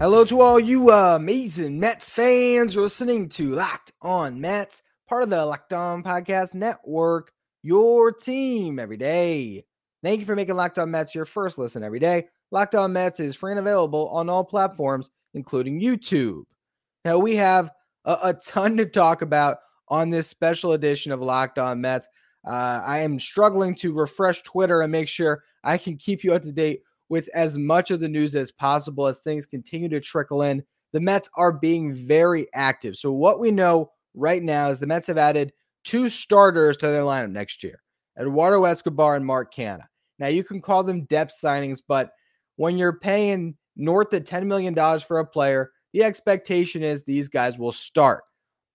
Hello to all you uh, amazing Mets fans You're listening to Locked On Mets, part of the Locked On Podcast Network, your team every day. Thank you for making Locked On Mets your first listen every day. Locked On Mets is free and available on all platforms, including YouTube. Now, we have a, a ton to talk about on this special edition of Locked On Mets. Uh, I am struggling to refresh Twitter and make sure I can keep you up to date with as much of the news as possible as things continue to trickle in. The Mets are being very active. So, what we know right now is the Mets have added two starters to their lineup next year Eduardo Escobar and Mark Canha. Now, you can call them depth signings, but when you're paying north of $10 million for a player, the expectation is these guys will start.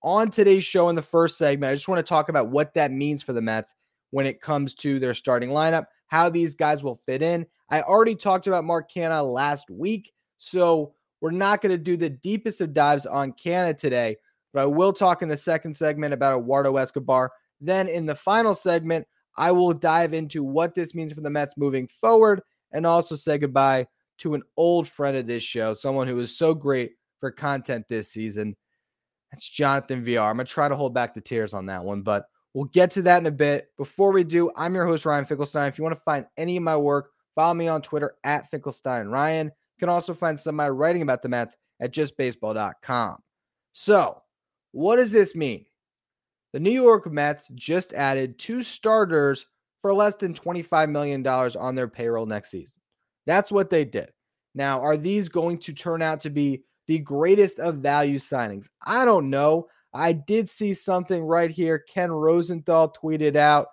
On today's show, in the first segment, I just want to talk about what that means for the Mets when it comes to their starting lineup, how these guys will fit in, I already talked about Mark Canha last week, so we're not going to do the deepest of dives on Canha today, but I will talk in the second segment about Eduardo Escobar. Then in the final segment, I will dive into what this means for the Mets moving forward and also say goodbye to an old friend of this show, someone who was so great for content this season. That's Jonathan Villar. I'm going to try to hold back the tears on that one, but we'll get to that in a bit. Before we do, I'm your host, Ryan Finkelstein. If you want to find any of my work, Follow me on Twitter at Finkelstein Ryan. You can also find some of my writing about the Mets at justbaseball.com. So, what does this mean? The New York Mets just added two starters for less than $25 million on their payroll next season. That's what they did. Now, are these going to turn out to be the greatest of value signings? I don't know. I did see something right here. Ken Rosenthal tweeted out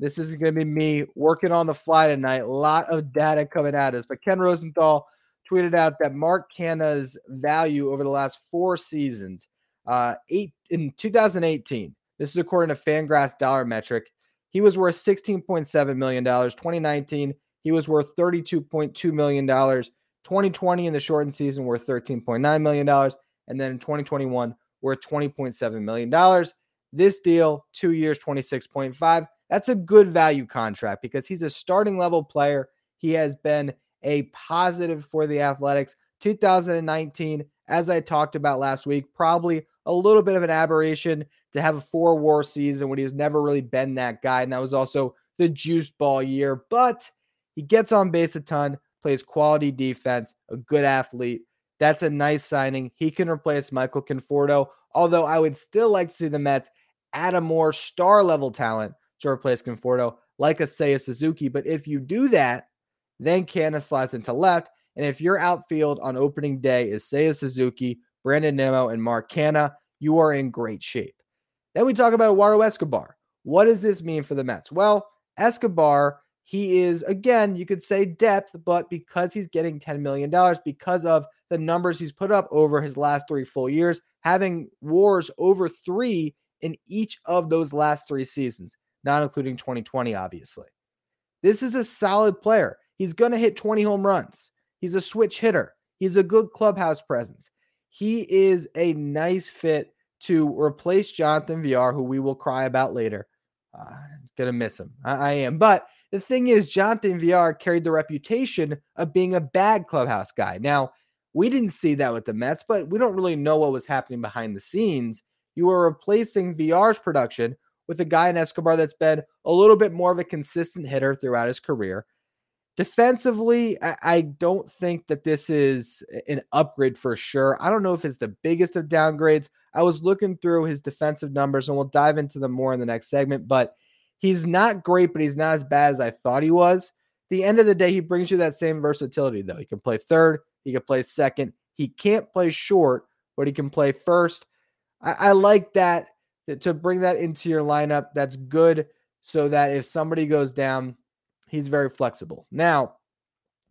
this is going to be me working on the fly tonight. A lot of data coming at us. But Ken Rosenthal tweeted out that Mark Canha's value over the last four seasons, uh, eight in 2018. This is according to Fangraphs Dollar Metric. He was worth 16.7 million dollars. 2019, he was worth 32.2 million dollars. 2020 in the shortened season worth 13.9 million dollars, and then in 2021 worth 20.7 million dollars. This deal, two years, 26.5 that's a good value contract because he's a starting level player. He has been a positive for the Athletics. 2019, as I talked about last week, probably a little bit of an aberration to have a four war season when he's never really been that guy. And that was also the juice ball year. But he gets on base a ton, plays quality defense, a good athlete. That's a nice signing. He can replace Michael Conforto, although I would still like to see the Mets add a more star level talent to replace Conforto, like a Seiya Suzuki. But if you do that, then Canha slides into left. And if your outfield on opening day is Seiya Suzuki, Brandon Nimmo, and Mark Canha, you are in great shape. Then we talk about Eduardo Escobar. What does this mean for the Mets? Well, Escobar, he is, again, you could say depth, but because he's getting $10 million, because of the numbers he's put up over his last three full years, having wars over three in each of those last three seasons not including 2020, obviously. This is a solid player. He's going to hit 20 home runs. He's a switch hitter. He's a good clubhouse presence. He is a nice fit to replace Jonathan Villar, who we will cry about later. Uh, gonna miss him. I, I am. But the thing is, Jonathan Villar carried the reputation of being a bad clubhouse guy. Now, we didn't see that with the Mets, but we don't really know what was happening behind the scenes. You are replacing Villar's production with a guy in Escobar that's been a little bit more of a consistent hitter throughout his career. Defensively, I, don't think that this is an upgrade for sure. I don't know if it's the biggest of downgrades. I was looking through his defensive numbers and we'll dive into them more in the next segment, but he's not great, but he's not as bad as I thought he was. the end of the day, he brings you that same versatility, though. He can play third, he can play second. He can't play short, but he can play first. I, I like that to bring that into your lineup. That's good so that if somebody goes down, he's very flexible. Now,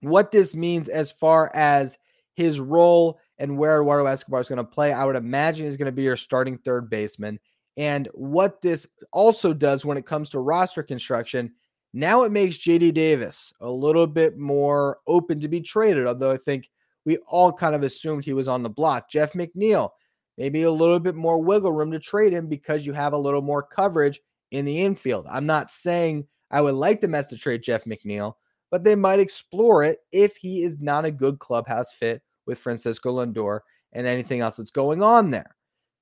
what this means as far as his role and where Eduardo Escobar is going to play, I would imagine is going to be your starting third baseman. And what this also does when it comes to roster construction, now it makes JD Davis a little bit more open to be traded, although I think we all kind of assumed he was on the block. Jeff McNeil, maybe a little bit more wiggle room to trade him because you have a little more coverage in the infield. I'm not saying I would like the Mets to trade Jeff McNeil, but they might explore it if he is not a good clubhouse fit with Francisco Lindor and anything else that's going on there.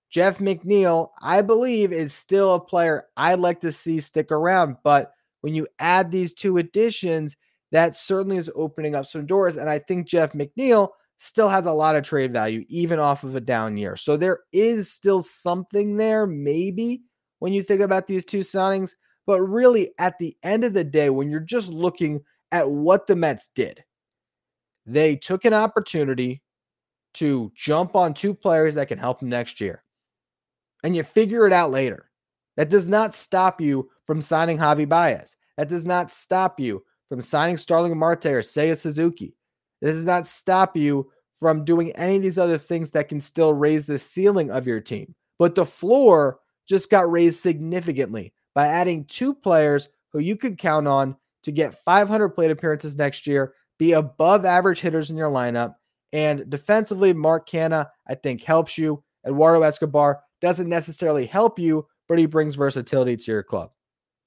Jeff McNeil, I believe, is still a player I'd like to see stick around. But when you add these two additions, that certainly is opening up some doors. And I think Jeff McNeil still has a lot of trade value, even off of a down year. So there is still something there, maybe, when you think about these two signings. But really, at the end of the day, when you're just looking at what the Mets did, they took an opportunity to jump on two players that can help them next year. And you figure it out later. That does not stop you from signing Javi Baez. That does not stop you from signing Starling Marte or Seiya Suzuki. It does not stop you from doing any of these other things that can still raise the ceiling of your team. But the floor just got raised significantly by adding two players who you could count on to get 500 plate appearances next year, be above average hitters in your lineup. And defensively, Mark Canha, I think, helps you. Eduardo Escobar doesn't necessarily help you, but he brings versatility to your club.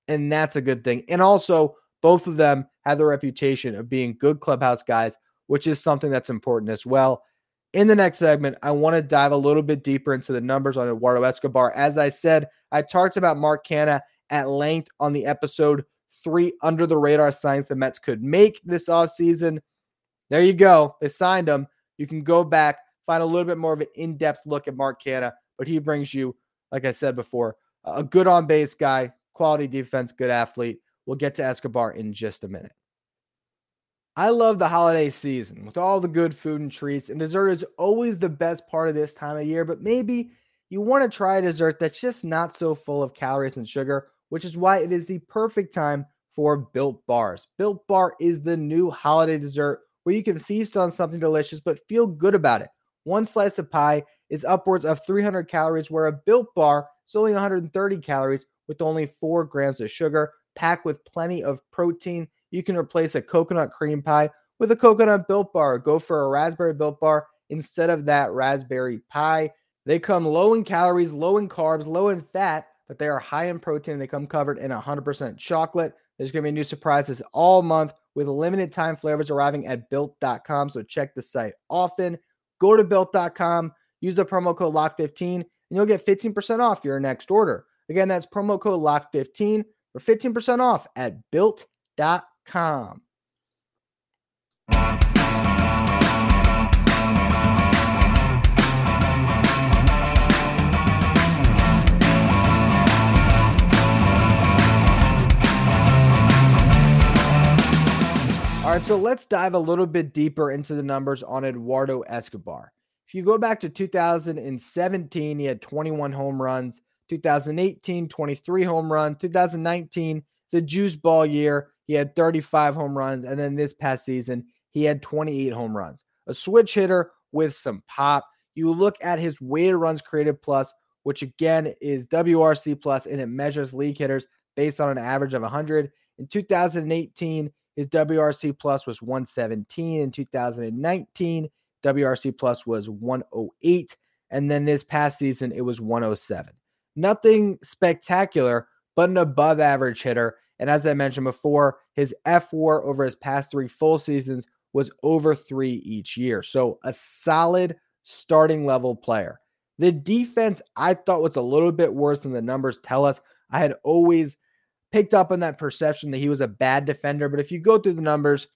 And that's a good thing. And also, both of them have the reputation of being good clubhouse guys, which is something that's important as well. In the next segment, I want to dive a little bit deeper into the numbers on Eduardo Escobar. As I said, I talked about Mark Canha at length on the episode three under the radar signs the Mets could make this offseason. There you go. They signed him. You can go back, find a little bit more of an in depth look at Mark Canha, but he brings you, like I said before, a good on base guy, quality defense, good athlete. We'll get to Escobar in just a minute. I love the holiday season with all the good food and treats, and dessert is always the best part of this time of year. But maybe you want to try a dessert that's just not so full of calories and sugar which is why it is the perfect time for Built Bars. Built Bar is the new holiday dessert where you can feast on something delicious but feel good about it. One slice of pie is upwards of 300 calories, where a Built Bar is only 130 calories with only 4 grams of sugar, packed with plenty of protein. You can replace a coconut cream pie with a coconut Built Bar. Go for a raspberry Built Bar instead of that raspberry pie. They come low in calories, low in carbs, low in fat, but they are high in protein. They come covered in 100% chocolate. There's going to be new surprises all month with limited time flavors arriving at built.com. So check the site often. Go to built.com, use the promo code LOCK15, and you'll get 15% off your next order. Again, that's promo code LOCK15 for 15% off at built.com. All right, so let's dive a little bit deeper into the numbers on Eduardo Escobar. If you go back to 2017, he had 21 home runs. 2018, 23 home runs. 2019, the juice ball year, he had 35 home runs. And then this past season, he had 28 home runs. A switch hitter with some pop. You look at his weighted runs created plus, which again is WRC plus, and it measures league hitters based on an average of 100. In 2018, his WRC plus was 117 in 2019. WRC plus was 108. And then this past season, it was 107. Nothing spectacular, but an above average hitter. And as I mentioned before, his fWAR over his past three full seasons was over three each year. So a solid starting level player. The defense I thought was a little bit worse than the numbers tell us. I had always picked up on that perception that he was a bad defender. But if you go through the numbers,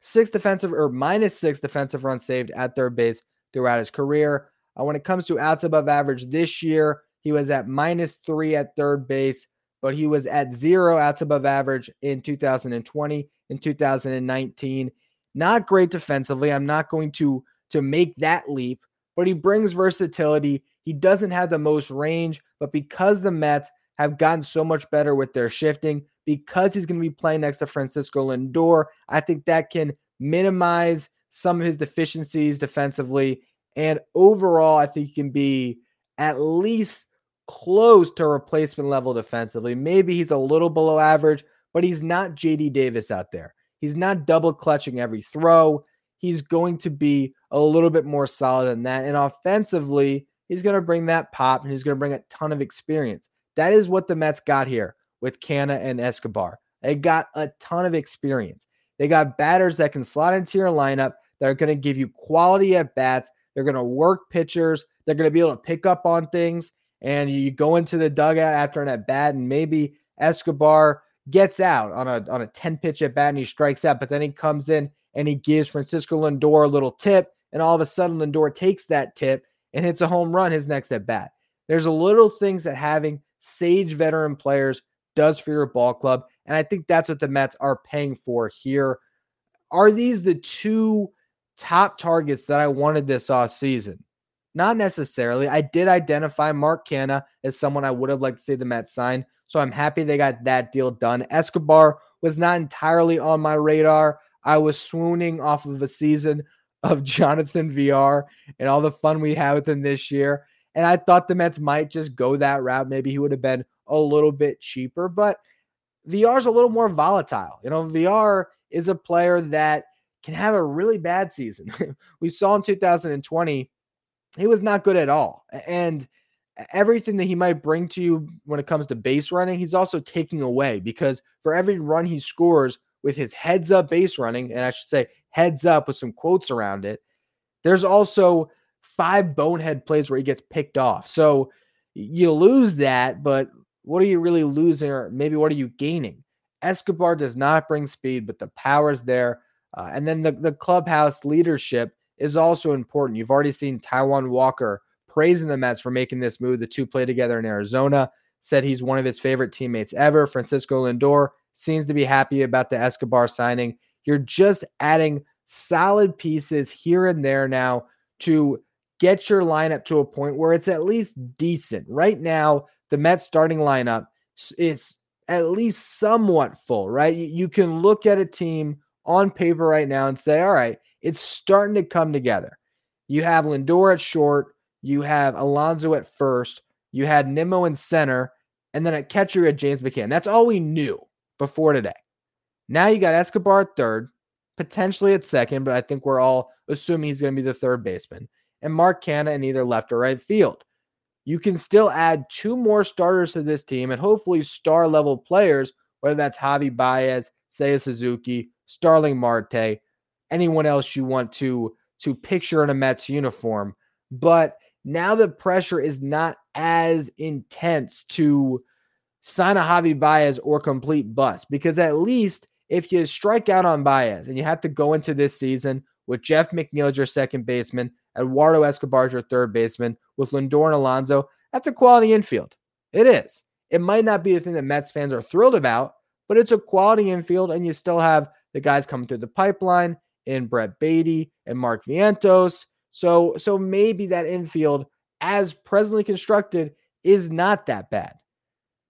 six defensive or minus six defensive runs saved at third base throughout his career. Uh, when it comes to outs above average this year, he was at minus three at third base, but he was at zero outs above average in 2020 and 2019. Not great defensively. I'm not going to to make that leap, but he brings versatility. He doesn't have the most range, but because the Mets have gotten so much better with their shifting because he's going to be playing next to Francisco Lindor. I think that can minimize some of his deficiencies defensively And overall, I think he can be at least close to replacement level defensively. Maybe he's a little below average, but he's not JD Davis out there. He's not double clutching every throw. He's going to be a little bit more solid than that. And offensively, he's going to bring that pop and he's going to bring a ton of experience. That is what the Mets got here with Canha and Escobar. They got a ton of experience. They got batters that can slot into your lineup that are going to give you quality at bats. They're going to work pitchers. They're going to be able to pick up on things. And you go into the dugout after an at bat, and maybe Escobar gets out on a on a 10 pitch at bat and he strikes out, but then he comes in and he gives Francisco Lindor a little tip, and all of a sudden Lindor takes that tip and hits a home run his next at bat. There's a little things that having sage veteran players does for your ball club. And I think that's what the Mets are paying for here. Are these the two top targets that I wanted this off season? Not necessarily. I did identify Mark Canha as someone I would have liked to see the Mets sign. So I'm happy they got that deal done. Escobar was not entirely on my radar. I was swooning off of a season of Jonathan Villar and all the fun we had with him this year. And I thought the Mets might just go that route. Maybe he would have been a little bit cheaper, but Villar is a little more volatile. You know, Villar is a player that can have a really bad season. we saw in 2020, he was not good at all. And everything that he might bring to you when it comes to base running, he's also taking away because for every run he scores with his heads up base running, and I should say heads up with some quotes around it, there's also five bonehead plays where he gets picked off. So you lose that, but what are you really losing or maybe what are you gaining? Escobar does not bring speed, but the power is there. Uh, and then the, the clubhouse leadership is also important. You've already seen Taijuan Walker praising the Mets for making this move. The two play together in Arizona, said he's one of his favorite teammates ever. Francisco Lindor seems to be happy about the Escobar signing. You're just adding solid pieces here and there now to get your lineup to a point where it's at least decent. Right now, the Mets starting lineup is at least somewhat full, right? You can look at a team on paper right now and say, all right, it's starting to come together. You have Lindor at short, you have Alonso at first, you had Nimmo in center, and then at catcher you had James McCann. That's all we knew before today. Now you got Escobar at third, potentially at second, but I think we're all assuming he's going to be the third baseman, and Mark Canha in either left or right field you can still add two more starters to this team and hopefully star level players, whether that's Javi Baez, Seiya Suzuki, Starling Marte, anyone else you want to to picture in a Mets uniform. But now the pressure is not as intense to sign a Javi Baez or complete bust because at least if you strike out on Baez and you have to go into this season with Jeff McNeil as your second baseman, Eduardo Escobar as your third baseman, with Lindor and Alonso, that's a quality infield. It is. It might not be the thing that Mets fans are thrilled about, but it's a quality infield, and you still have the guys coming through the pipeline in Brett Baty and Mark Vientos. So, so maybe that infield, as presently constructed, is not that bad.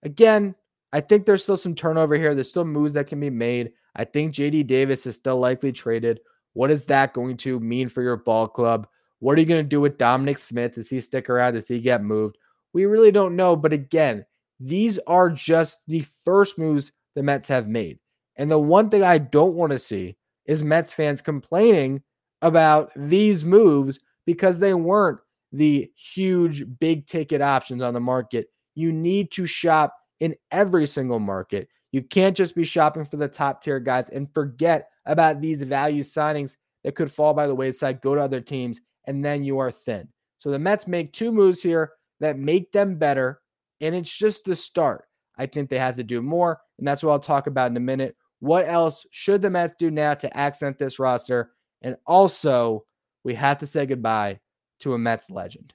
Again, I think there's still some turnover here. There's still moves that can be made. I think JD Davis is still likely traded. What is that going to mean for your ball club? What are you going to do with Dominic Smith? Does he stick around? Does he get moved? We really don't know. But again, these are just the first moves the Mets have made. And the one thing I don't want to see is Mets fans complaining about these moves because they weren't the huge big ticket options on the market. You need to shop in every single market. You can't just be shopping for the top tier guys and forget about these value signings that could fall by the wayside, go to other teams, and then you are thin. So the Mets make two moves here that make them better, and it's just the start. I think they have to do more, and that's what I'll talk about in a minute. What else should the Mets do now to accent this roster? And also, we have to say goodbye to a Mets legend.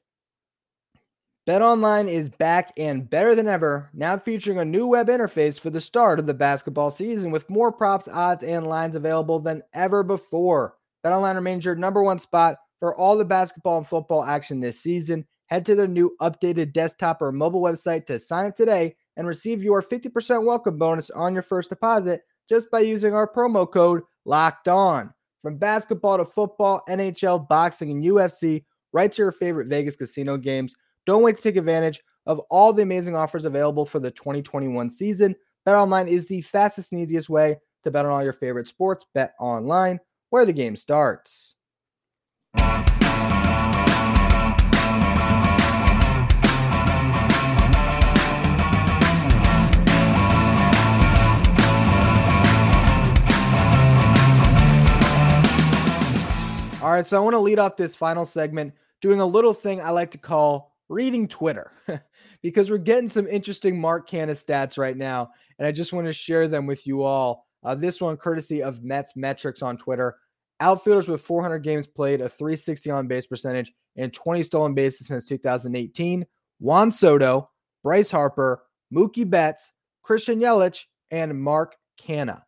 BetOnline is back and better than ever, now featuring a new web interface for the start of the basketball season with more props, odds, and lines available than ever before. BetOnline remains your number one spot for all the basketball and football action this season. Head to their new updated desktop or mobile website to sign up today and receive your 50% welcome bonus on your first deposit just by using our promo code LOCKED ON. From basketball to football, NHL, boxing, and UFC, right to your favorite Vegas casino games. Don't wait to take advantage of all the amazing offers available for the 2021 season. BetOnline is the fastest and easiest way to bet on all your favorite sports. Bet online, where the game starts. Right, so I want to lead off this final segment doing a little thing I like to call reading Twitter because we're getting some interesting Mark Canha stats right now, and I just want to share them with you all. Uh, this one, courtesy of Mets Metrics on Twitter. Outfielders with 400 games played, a 360 on base percentage, and 20 stolen bases since 2018. Juan Soto, Bryce Harper, Mookie Betts, Christian Yelich, and Mark Canha.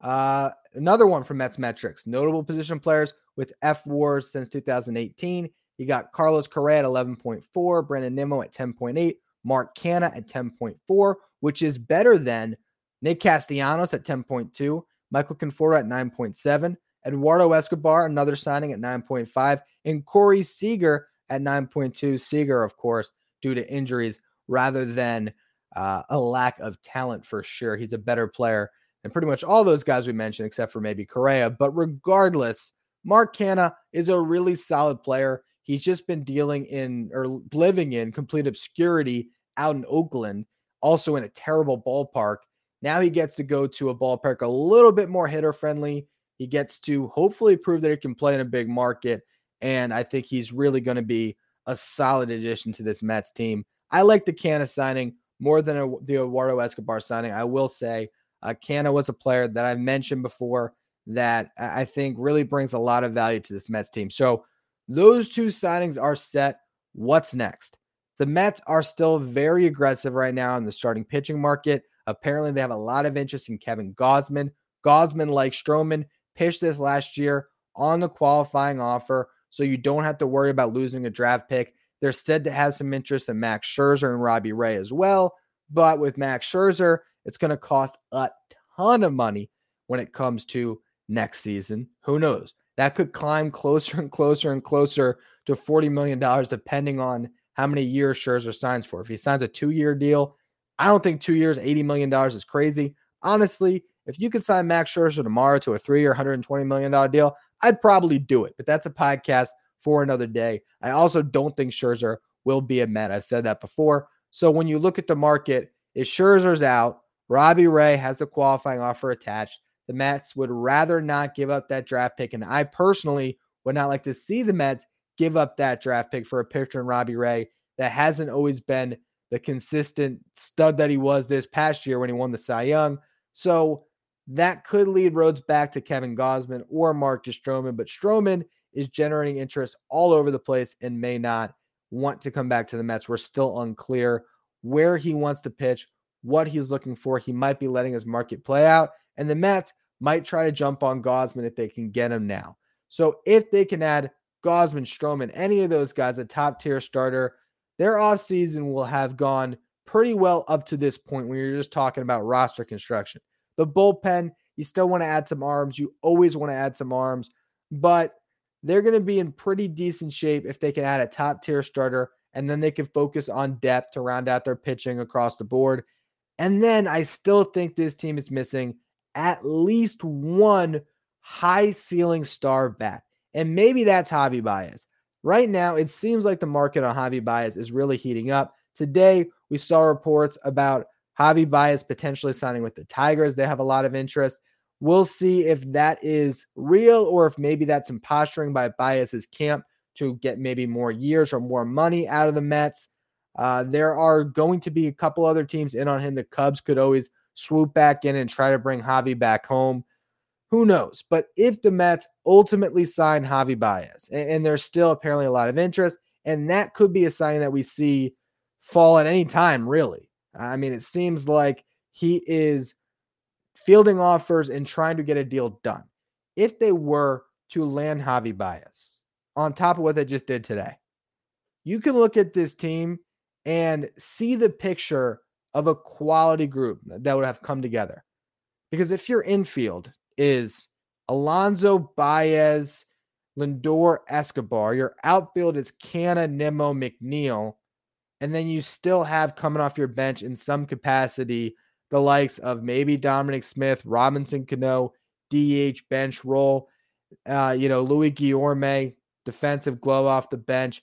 Uh, another one from Mets Metrics. Notable position players with F Wars since 2018. You got Carlos Correa at 11.4, Brandon Nimmo at 10.8, Mark Canha at 10.4, which is better than Nick Castellanos at 10.2, Michael Conforto at 9.7, Eduardo Escobar, another signing at 9.5, and Corey Seager at 9.2. Seager, of course, due to injuries rather than uh, a lack of talent for sure. He's a better player than pretty much all those guys we mentioned, except for maybe Correa. But regardless, Mark Canha is a really solid player. He's just been dealing in or living in complete obscurity out in Oakland, also in a terrible ballpark. Now he gets to go to a ballpark a little bit more hitter friendly. He gets to hopefully prove that he can play in a big market. And I think he's really going to be a solid addition to this Mets team. I like the Canha signing more than a, the Eduardo Escobar signing. I will say uh, Canha was a player that I've mentioned before that I think really brings a lot of value to this Mets team. So those two signings are set. What's next? The Mets are still very aggressive right now in the starting pitching market. Apparently, they have a lot of interest in Kevin Gausman. Gausman, like Stroman, pitched this last year on the qualifying offer, so you don't have to worry about losing a draft pick. They're said to have some interest in Max Scherzer and Robbie Ray as well. But with Max Scherzer, it's going to cost a ton of money when it comes to next season. Who knows? That could climb closer and closer and closer to $40 million, depending on how many years Scherzer signs for. If he signs a two year deal, I don't think two years, $80 million is crazy. Honestly, if you could sign Max Scherzer tomorrow to a three or $120 million deal, I'd probably do it. But that's a podcast for another day. I also don't think Scherzer will be a Met. I've said that before. So when you look at the market, if Scherzer's out, Robbie Ray has the qualifying offer attached. The Mets would rather not give up that draft pick. And I personally would not like to see the Mets give up that draft pick for a pitcher in Robbie Ray that hasn't always been the consistent stud that he was this past year when he won the Cy Young. So that could lead roads back to Kevin Gausman or Marcus Stroman. But Stroman is generating interest all over the place and may not want to come back to the Mets. We're still unclear where he wants to pitch, what he's looking for. He might be letting his market play out. And the Mets might try to jump on Gausman if they can get him now. So if they can add Gausman, Stroman, any of those guys, a top tier starter, their offseason will have gone pretty well up to this point when you're just talking about roster construction. The bullpen, you still want to add some arms. You always want to add some arms, but they're going to be in pretty decent shape if they can add a top tier starter and then they can focus on depth to round out their pitching across the board. And then I still think this team is missing at least one high ceiling star bat. And maybe that's Javi Baez. Right now, it seems like the market on Javi Baez is really heating up. Today, we saw reports about Javi Baez potentially signing with the Tigers. They have a lot of interest. We'll see if that is real or if maybe that's some posturing by Baez's camp to get maybe more years or more money out of the Mets. Uh, there are going to be a couple other teams in on him. The Cubs could always swoop back in and try to bring Javi back home. Who knows? But if the Mets ultimately sign Javi Baez, and, and there's still apparently a lot of interest, and that could be a signing that we see fall at any time, really. I mean, it seems like he is fielding offers and trying to get a deal done. If they were to land Javi Baez on top of what they just did today, you can look at this team and see the picture of a quality group that would have come together. Because if your infield is Alonso Baez, Lindor, Escobar. Your outfield is Canha, Nimmo, McNeil. And then you still have coming off your bench in some capacity the likes of maybe Dominic Smith, Robinson Cano, DH bench role, uh, you know, Luis Guillorme, defensive glove off the bench.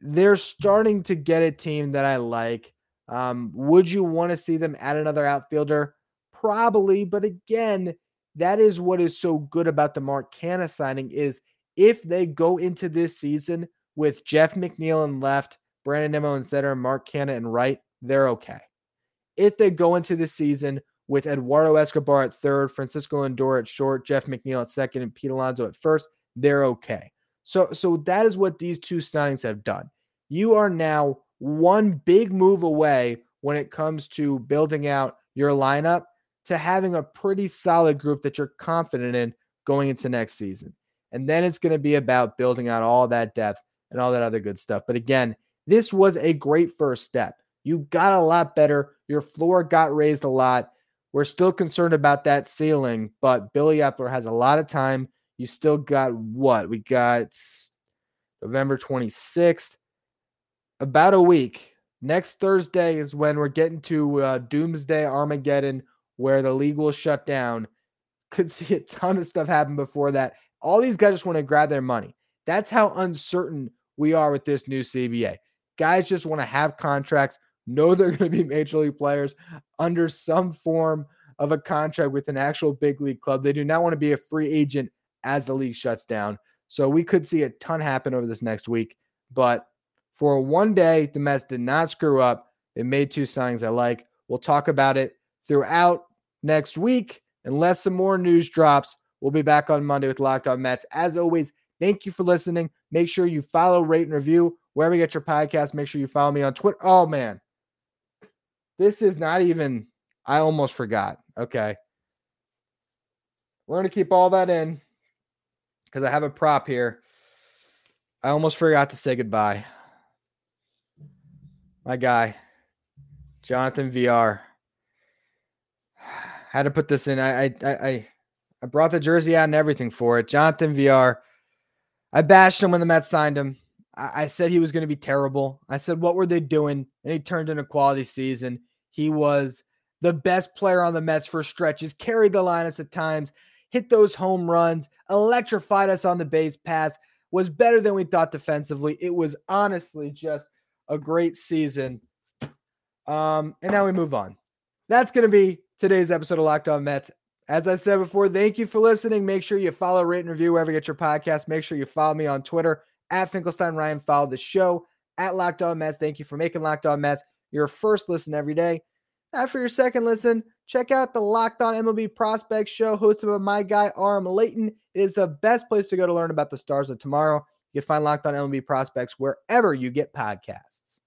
They're starting to get a team that I like. Um, would you want to see them add another outfielder? Probably, but again, that is what is so good about the Mark Canha signing is if they go into this season with Jeff McNeil in left, Brandon Nimmo in center, Mark Canha in right, they're okay. If they go into the season with Eduardo Escobar at third, Francisco Lindor at short, Jeff McNeil at second, and Pete Alonso at first, they're okay. So, so that is what these two signings have done. You are now one big move away when it comes to building out your lineup to having a pretty solid group that you're confident in going into next season. And then it's going to be about building out all that depth and all that other good stuff. But again, this was a great first step. You got a lot better. Your floor got raised a lot. We're still concerned about that ceiling, but Billy Eppler has a lot of time you still got what? We got November 26th, about a week. Next Thursday is when we're getting to uh, Doomsday Armageddon, where the league will shut down. Could see a ton of stuff happen before that. All these guys just want to grab their money. That's how uncertain we are with this new CBA. Guys just want to have contracts, know they're going to be major league players under some form of a contract with an actual big league club. They do not want to be a free agent as the league shuts down. So we could see a ton happen over this next week. But for one day, the Mets did not screw up. They made two signings I like. We'll talk about it throughout next week. Unless some more news drops, we'll be back on Monday with Locked On Mets. As always, thank you for listening. Make sure you follow, rate, and review wherever you get your podcast. Make sure you follow me on Twitter. Oh, man. This is not even, I almost forgot. Okay. We're going to keep all that in because I have a prop here. I almost forgot to say goodbye. My guy, Jonathan Villar. Had to put this in. I I I I brought the jersey out and everything for it. Jonathan Villar. I bashed him when the Mets signed him. I, I said he was going to be terrible. I said, what were they doing? And he turned in a quality season. He was the best player on the Mets for stretches, carried the lineups at times, hit those home runs, electrified us on the base pass, was better than we thought defensively. It was honestly just a great season. Um, and now we move on. That's going to be today's episode of Locked On Mets. As I said before, thank you for listening. Make sure you follow, rate, and review wherever you get your podcast. Make sure you follow me on Twitter at Finkelstein Ryan. Follow the show at Locked On Mets. Thank you for making Locked On Mets your first listen every day. After your second listen, check out the Locked On MLB Prospects Show hosted by my guy, Aram Leighton. It is the best place to go to learn about the stars of tomorrow. You can find Locked On MLB Prospects wherever you get podcasts.